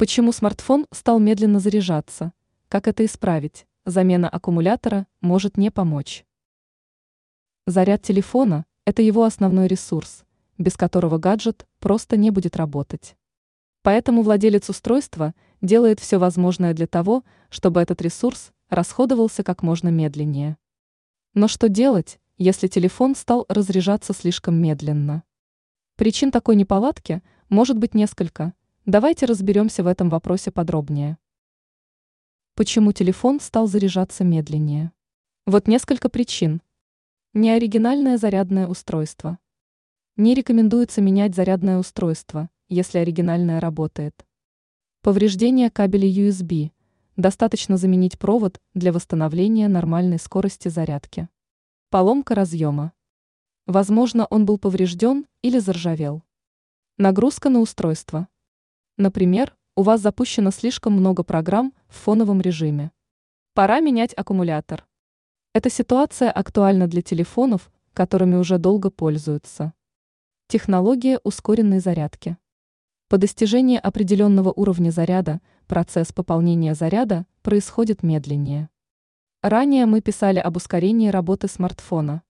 Почему смартфон стал медленно заряжаться? Как это исправить? Замена аккумулятора может не помочь. Заряд телефона – это его основной ресурс, без которого гаджет просто не будет работать. Поэтому владелец устройства делает все возможное для того, чтобы этот ресурс расходовался как можно медленнее. Но что делать, если телефон стал разряжаться слишком медленно? Причин такой неполадки может быть несколько – Давайте разберемся в этом вопросе подробнее. Почему телефон стал заряжаться медленнее? Вот несколько причин. Неоригинальное зарядное устройство. Не рекомендуется менять зарядное устройство, если оригинальное работает. Повреждение кабеля USB. Достаточно заменить провод для восстановления нормальной скорости зарядки. Поломка разъема. Возможно, он был поврежден или заржавел. Нагрузка на устройство. Например, у вас запущено слишком много программ в фоновом режиме. Пора менять аккумулятор. Эта ситуация актуальна для телефонов, которыми уже долго пользуются. Технология ускоренной зарядки. По достижении определенного уровня заряда процесс пополнения заряда происходит медленнее. Ранее мы писали об ускорении работы смартфона.